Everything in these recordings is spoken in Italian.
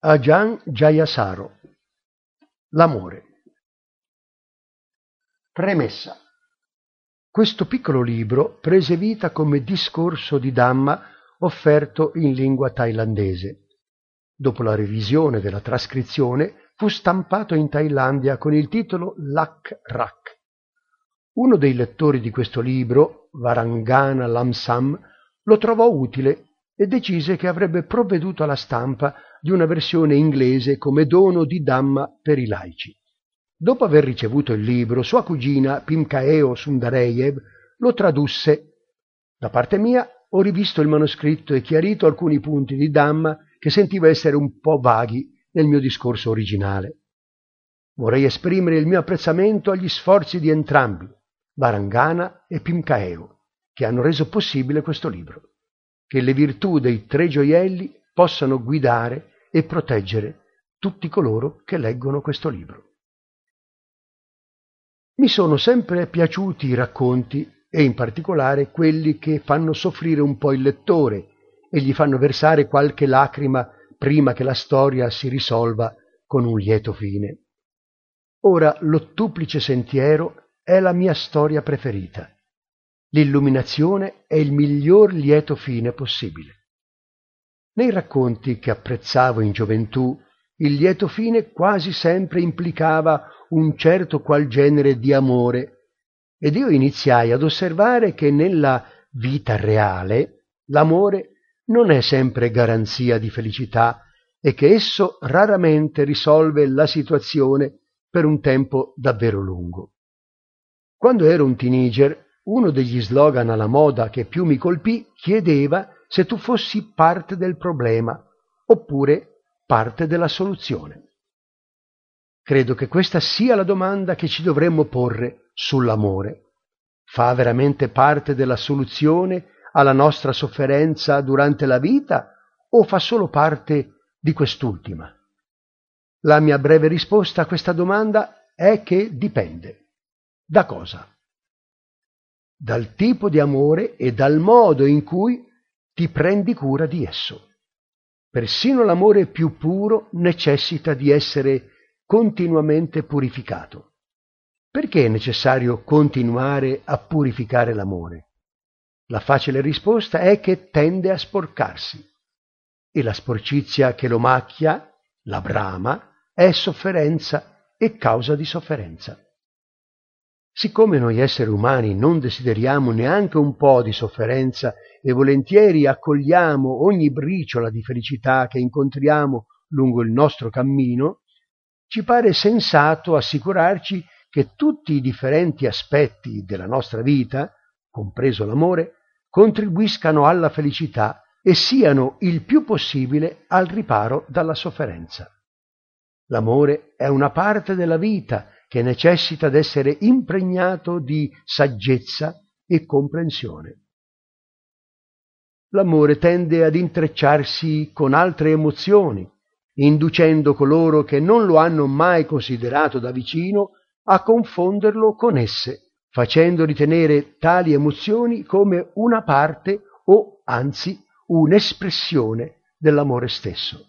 Ajahn Jayasaro L'amore Premessa Questo piccolo libro prese vita come discorso di Dhamma offerto in lingua thailandese. Dopo la revisione della trascrizione fu stampato in Thailandia con il titolo Lak Rak. Uno dei lettori di questo libro, Varangana Lamsam, lo trovò utile e decise che avrebbe provveduto alla stampa di una versione inglese come dono di Dhamma per i laici. Dopo aver ricevuto il libro, sua cugina Pimkaeo Sundareyev lo tradusse. Da parte mia ho rivisto il manoscritto e chiarito alcuni punti di Dhamma che sentiva essere un po' vaghi nel mio discorso originale. Vorrei esprimere il mio apprezzamento agli sforzi di entrambi, Varangana e Pimkaeo, che hanno reso possibile questo libro. Che le virtù dei tre gioielli possano guidare e proteggere tutti coloro che leggono questo libro. Mi sono sempre piaciuti i racconti e in particolare quelli che fanno soffrire un po' il lettore e gli fanno versare qualche lacrima prima che la storia si risolva con un lieto fine. Ora l'ottuplice sentiero è la mia storia preferita. L'illuminazione è il miglior lieto fine possibile. Nei racconti che apprezzavo in gioventù, il lieto fine quasi sempre implicava un certo qual genere di amore, ed io iniziai ad osservare che nella vita reale l'amore non è sempre garanzia di felicità e che esso raramente risolve la situazione per un tempo davvero lungo. Quando ero un teenager, uno degli slogan alla moda che più mi colpì chiedeva se tu fossi parte del problema oppure parte della soluzione. Credo che questa sia la domanda che ci dovremmo porre sull'amore. Fa veramente parte della soluzione alla nostra sofferenza durante la vita o fa solo parte di quest'ultima? La mia breve risposta a questa domanda è che dipende. Da cosa? Dal tipo di amore e dal modo in cui ti prendi cura di esso. Persino l'amore più puro necessita di essere continuamente purificato. Perché è necessario continuare a purificare l'amore? La facile risposta è che tende a sporcarsi e la sporcizia che lo macchia, la brama, è sofferenza e causa di sofferenza. Siccome noi esseri umani non desideriamo neanche un po' di sofferenza e volentieri accogliamo ogni briciola di felicità che incontriamo lungo il nostro cammino, ci pare sensato assicurarci che tutti i differenti aspetti della nostra vita, compreso l'amore, contribuiscano alla felicità e siano il più possibile al riparo dalla sofferenza. L'amore è una parte della vita che necessita d'essere impregnato di saggezza e comprensione. L'amore tende ad intrecciarsi con altre emozioni, inducendo coloro che non lo hanno mai considerato da vicino a confonderlo con esse, facendo ritenere tali emozioni come una parte o anzi un'espressione dell'amore stesso.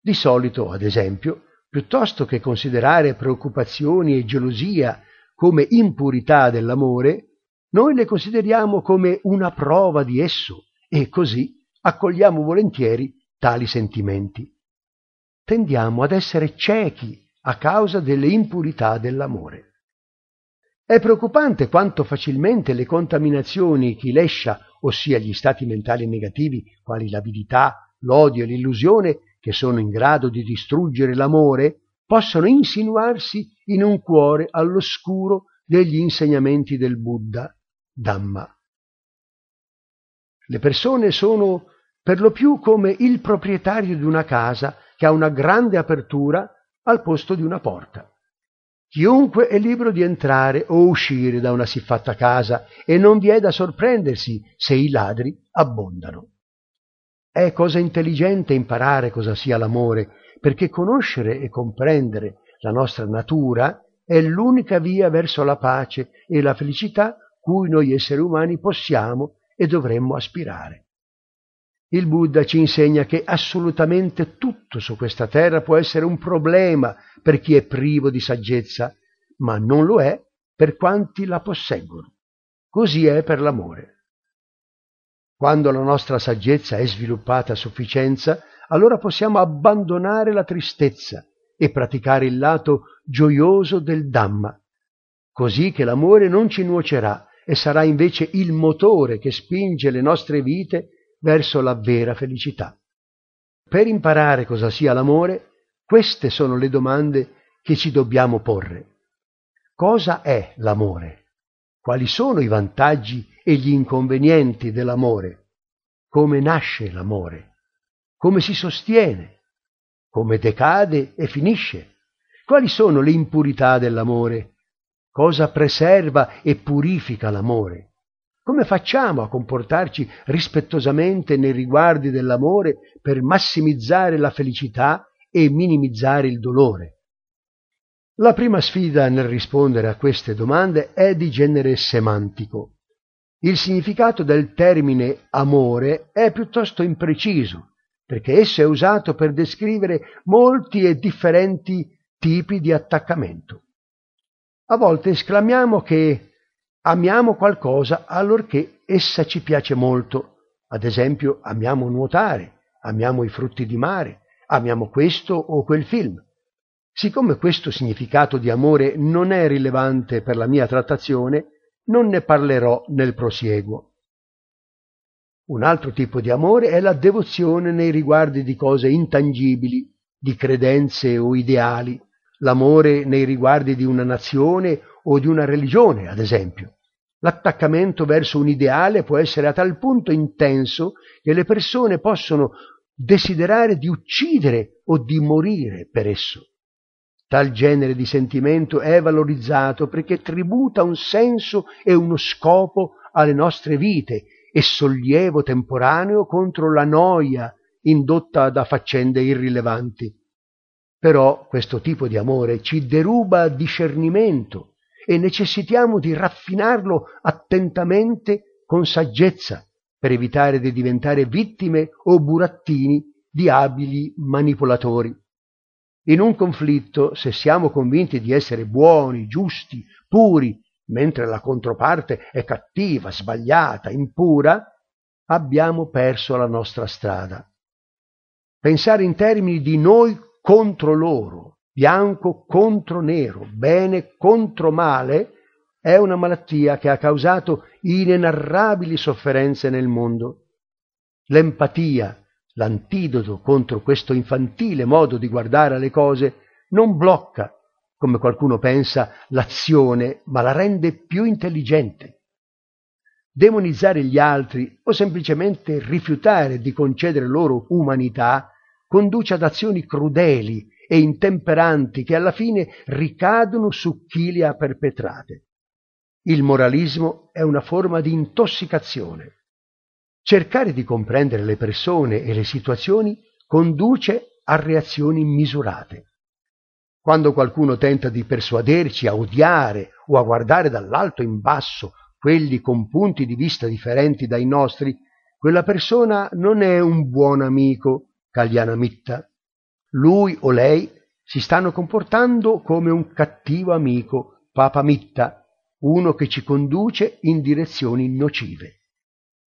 Di solito, ad esempio, piuttosto che considerare preoccupazioni e gelosia come impurità dell'amore, noi le consideriamo come una prova di esso e così accogliamo volentieri tali sentimenti. Tendiamo ad essere ciechi a causa delle impurità dell'amore. È preoccupante quanto facilmente le contaminazioni chilescia, ossia gli stati mentali negativi, quali l'avidità, l'odio e l'illusione, che sono in grado di distruggere l'amore, possono insinuarsi in un cuore all'oscuro degli insegnamenti del Buddha, Dhamma. Le persone sono per lo più come il proprietario di una casa che ha una grande apertura al posto di una porta. Chiunque è libero di entrare o uscire da una siffatta casa e non vi è da sorprendersi se i ladri abbondano. È cosa intelligente imparare cosa sia l'amore, perché conoscere e comprendere la nostra natura è l'unica via verso la pace e la felicità cui noi esseri umani possiamo e dovremmo aspirare. Il Buddha ci insegna che assolutamente tutto su questa terra può essere un problema per chi è privo di saggezza, ma non lo è per quanti la posseggono. Così è per l'amore. Quando la nostra saggezza è sviluppata a sufficienza, allora possiamo abbandonare la tristezza e praticare il lato gioioso del Dhamma, così che l'amore non ci nuocerà e sarà invece il motore che spinge le nostre vite verso la vera felicità. Per imparare cosa sia l'amore, queste sono le domande che ci dobbiamo porre. Cosa è l'amore? Quali sono i vantaggi e gli inconvenienti dell'amore? Come nasce l'amore? Come si sostiene? Come decade e finisce? Quali sono le impurità dell'amore? Cosa preserva e purifica l'amore? Come facciamo a comportarci rispettosamente nei riguardi dell'amore per massimizzare la felicità e minimizzare il dolore? La prima sfida nel rispondere a queste domande è di genere semantico. Il significato del termine amore è piuttosto impreciso, perché esso è usato per descrivere molti e differenti tipi di attaccamento. A volte esclamiamo che amiamo qualcosa allorché essa ci piace molto. Ad esempio, amiamo nuotare, amiamo i frutti di mare, amiamo questo o quel film. Siccome questo significato di amore non è rilevante per la mia trattazione, non ne parlerò nel prosieguo. Un altro tipo di amore è la devozione nei riguardi di cose intangibili, di credenze o ideali, l'amore nei riguardi di una nazione o di una religione, ad esempio. L'attaccamento verso un ideale può essere a tal punto intenso che le persone possono desiderare di uccidere o di morire per esso. Tal genere di sentimento è valorizzato perché tributa un senso e uno scopo alle nostre vite e sollievo temporaneo contro la noia indotta da faccende irrilevanti. Però questo tipo di amore ci deruba discernimento e necessitiamo di raffinarlo attentamente con saggezza per evitare di diventare vittime o burattini di abili manipolatori. In un conflitto, se siamo convinti di essere buoni, giusti, puri, mentre la controparte è cattiva, sbagliata, impura, abbiamo perso la nostra strada. Pensare in termini di noi contro loro, bianco contro nero, bene contro male, è una malattia che ha causato inenarrabili sofferenze nel mondo. L'empatia, l'antidoto contro questo infantile modo di guardare alle cose, non blocca, come qualcuno pensa, l'azione, ma la rende più intelligente. Demonizzare gli altri o semplicemente rifiutare di concedere loro umanità conduce ad azioni crudeli e intemperanti che alla fine ricadono su chi le ha perpetrate. Il moralismo è una forma di intossicazione. Cercare di comprendere le persone e le situazioni conduce a reazioni misurate. Quando qualcuno tenta di persuaderci a odiare o a guardare dall'alto in basso quelli con punti di vista differenti dai nostri, quella persona non è un buon amico Mitta. Lui o lei si stanno comportando come un cattivo amico, Papa Mitta, uno che ci conduce in direzioni nocive.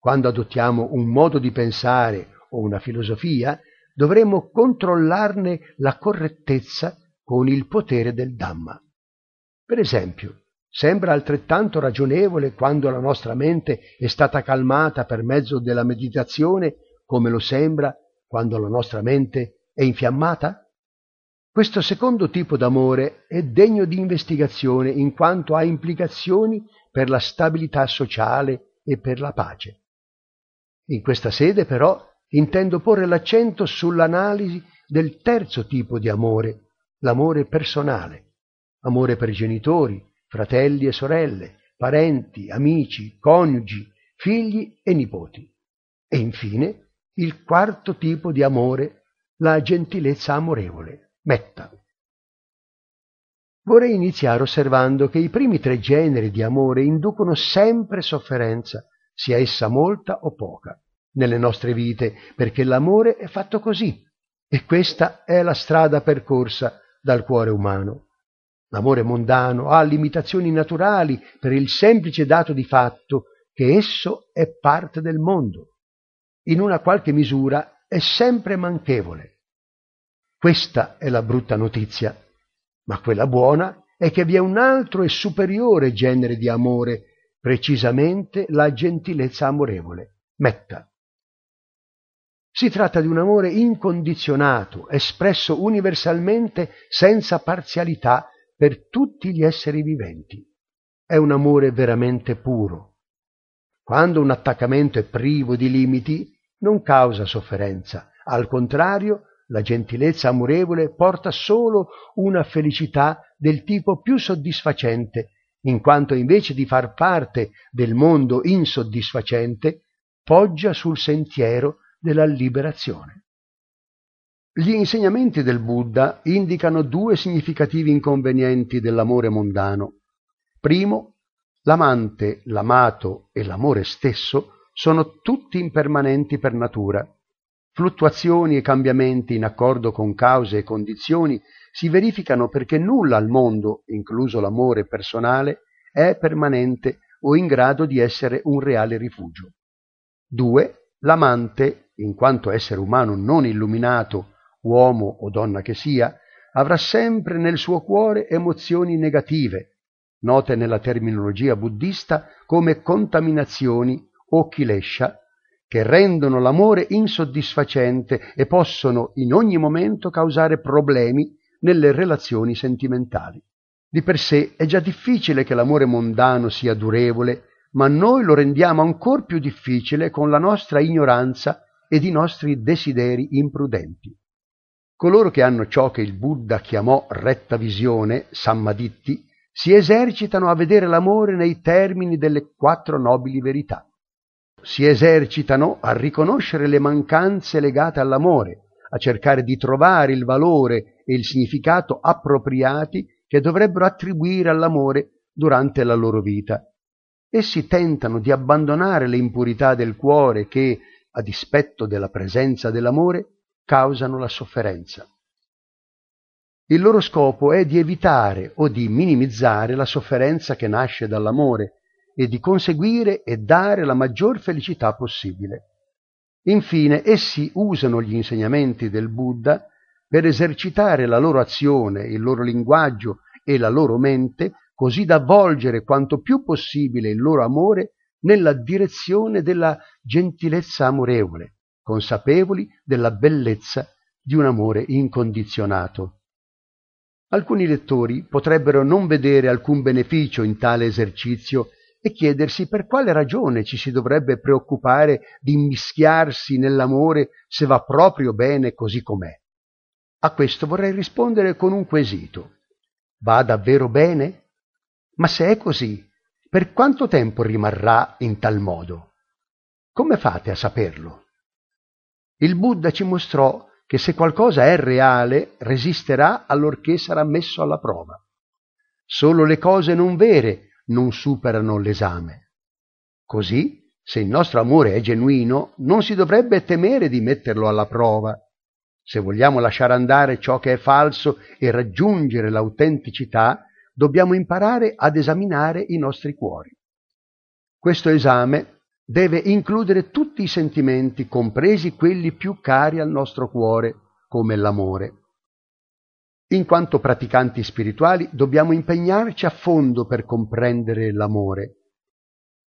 Quando adottiamo un modo di pensare o una filosofia, dovremmo controllarne la correttezza con il potere del Dhamma. Per esempio, sembra altrettanto ragionevole quando la nostra mente è stata calmata per mezzo della meditazione come lo sembra quando la nostra mente è infiammata? Questo secondo tipo d'amore è degno di investigazione in quanto ha implicazioni per la stabilità sociale e per la pace. In questa sede però intendo porre l'accento sull'analisi del terzo tipo di amore, l'amore personale, amore per genitori, fratelli e sorelle, parenti, amici, coniugi, figli e nipoti. E infine il quarto tipo di amore, la gentilezza amorevole, metta. Vorrei iniziare osservando che i primi tre generi di amore inducono sempre sofferenza, sia essa molta o poca. nelle nostre vite, perché l'amore è fatto così e questa è la strada percorsa dal cuore umano. L'amore mondano ha limitazioni naturali per il semplice dato di fatto che esso è parte del mondo. In una qualche misura è sempre manchevole. Questa è la brutta notizia, ma quella buona è che vi è un altro e superiore genere di amore, precisamente la gentilezza amorevole, metta. Si tratta di un amore incondizionato, espresso universalmente senza parzialità per tutti gli esseri viventi. È un amore veramente puro. Quando un attaccamento è privo di limiti, non causa sofferenza, al contrario, la gentilezza amorevole porta solo una felicità del tipo più soddisfacente, in quanto invece di far parte del mondo insoddisfacente, poggia sul sentiero della liberazione. Gli insegnamenti del Buddha indicano due significativi inconvenienti dell'amore mondano. Primo, l'amante, l'amato e l'amore stesso sono tutti impermanenti per natura. Fluttuazioni e cambiamenti in accordo con cause e condizioni si verificano perché nulla al mondo, incluso l'amore personale, è permanente o in grado di essere un reale rifugio. 2. L'amante, in quanto essere umano non illuminato, uomo o donna che sia, avrà sempre nel suo cuore emozioni negative, note nella terminologia buddista come contaminazioni o kilesha, che rendono l'amore insoddisfacente e possono in ogni momento causare problemi nelle relazioni sentimentali. Di per sé è già difficile che l'amore mondano sia durevole ma noi lo rendiamo ancor più difficile con la nostra ignoranza ed i nostri desideri imprudenti. Coloro che hanno ciò che il Buddha chiamò retta visione, sammaditti, si esercitano a vedere l'amore nei termini delle quattro nobili verità. Si esercitano a riconoscere le mancanze legate all'amore, a cercare di trovare il valore e il significato appropriati che dovrebbero attribuire all'amore durante la loro vita Essi tentano di abbandonare le impurità del cuore che, a dispetto della presenza dell'amore, causano la sofferenza. Il loro scopo è di evitare o di minimizzare la sofferenza che nasce dall'amore e di conseguire e dare la maggior felicità possibile. Infine, essi usano gli insegnamenti del Buddha per esercitare la loro azione, il loro linguaggio e la loro mente così da volgere quanto più possibile il loro amore nella direzione della gentilezza amorevole, consapevoli della bellezza di un amore incondizionato. Alcuni lettori potrebbero non vedere alcun beneficio in tale esercizio e chiedersi per quale ragione ci si dovrebbe preoccupare di immischiarsi nell'amore se va proprio bene così com'è. A questo vorrei rispondere con un quesito. Va davvero bene? Ma se è così, per quanto tempo rimarrà in tal modo? Come fate a saperlo? Il Buddha ci mostrò che se qualcosa è reale, resisterà allorché sarà messo alla prova. Solo le cose non vere non superano l'esame. Così, se il nostro amore è genuino, non si dovrebbe temere di metterlo alla prova. Se vogliamo lasciare andare ciò che è falso e raggiungere l'autenticità, dobbiamo imparare ad esaminare i nostri cuori. Questo esame deve includere tutti i sentimenti, compresi quelli più cari al nostro cuore, come l'amore. In quanto praticanti spirituali dobbiamo impegnarci a fondo per comprendere l'amore.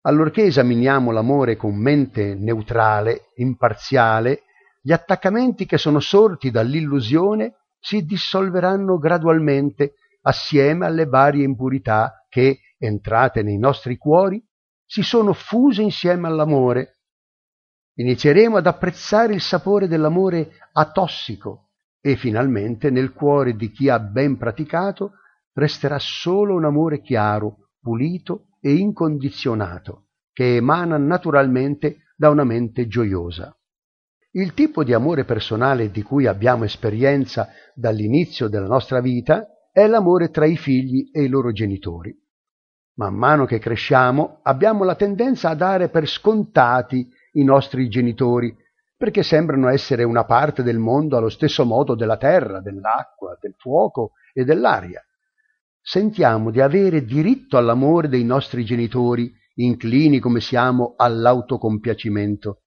Allorché esaminiamo l'amore con mente neutrale, imparziale, gli attaccamenti che sono sorti dall'illusione si dissolveranno gradualmente assieme alle varie impurità che, entrate nei nostri cuori, si sono fuse insieme all'amore. Inizieremo ad apprezzare il sapore dell'amore atossico e finalmente nel cuore di chi ha ben praticato resterà solo un amore chiaro, pulito e incondizionato, che emana naturalmente da una mente gioiosa. Il tipo di amore personale di cui abbiamo esperienza dall'inizio della nostra vita è l'amore tra i figli e i loro genitori. Man mano che cresciamo abbiamo la tendenza a dare per scontati i nostri genitori, perché sembrano essere una parte del mondo allo stesso modo della terra, dell'acqua, del fuoco e dell'aria. Sentiamo di avere diritto all'amore dei nostri genitori, inclini come siamo all'autocompiacimento.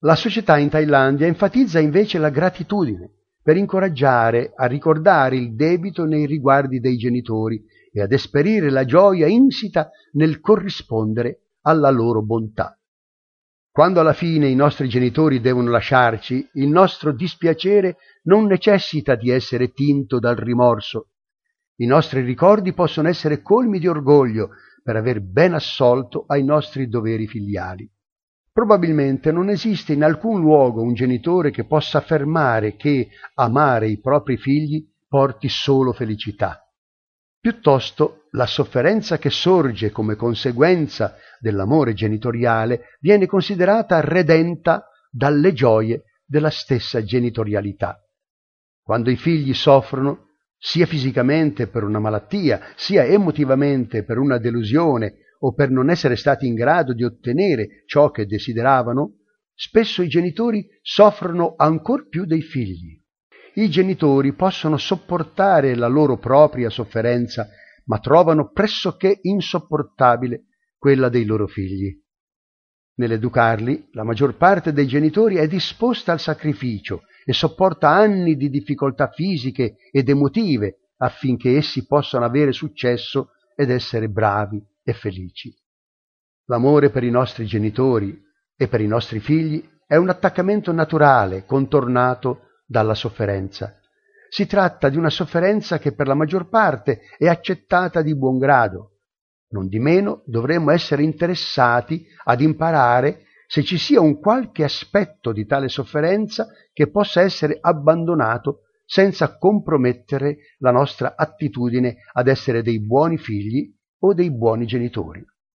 La società in Thailandia enfatizza invece la gratitudine per incoraggiare a ricordare il debito nei riguardi dei genitori e ad esperire la gioia insita nel corrispondere alla loro bontà. Quando alla fine i nostri genitori devono lasciarci, il nostro dispiacere non necessita di essere tinto dal rimorso. I nostri ricordi possono essere colmi di orgoglio per aver ben assolto ai nostri doveri filiali. Probabilmente non esiste in alcun luogo un genitore che possa affermare che amare i propri figli porti solo felicità. Piuttosto la sofferenza che sorge come conseguenza dell'amore genitoriale viene considerata redenta dalle gioie della stessa genitorialità. Quando i figli soffrono, sia fisicamente per una malattia, sia emotivamente per una delusione o per non essere stati in grado di ottenere ciò che desideravano, spesso i genitori soffrono ancor più dei figli i genitori possono sopportare la loro propria sofferenza, ma trovano pressoché insopportabile quella dei loro figli. Nell'educarli, la maggior parte dei genitori è disposta al sacrificio e sopporta anni di difficoltà fisiche ed emotive affinché essi possano avere successo ed essere bravi e felici. L'amore per i nostri genitori e per i nostri figli è un attaccamento naturale, contornato dalla sofferenza. Si tratta di una sofferenza che per la maggior parte è accettata di buon grado. Non di meno dovremmo essere interessati ad imparare se ci sia un qualche aspetto di tale sofferenza che possa essere abbandonato senza compromettere la nostra attitudine ad essere dei buoni figli o dei buoni genitori.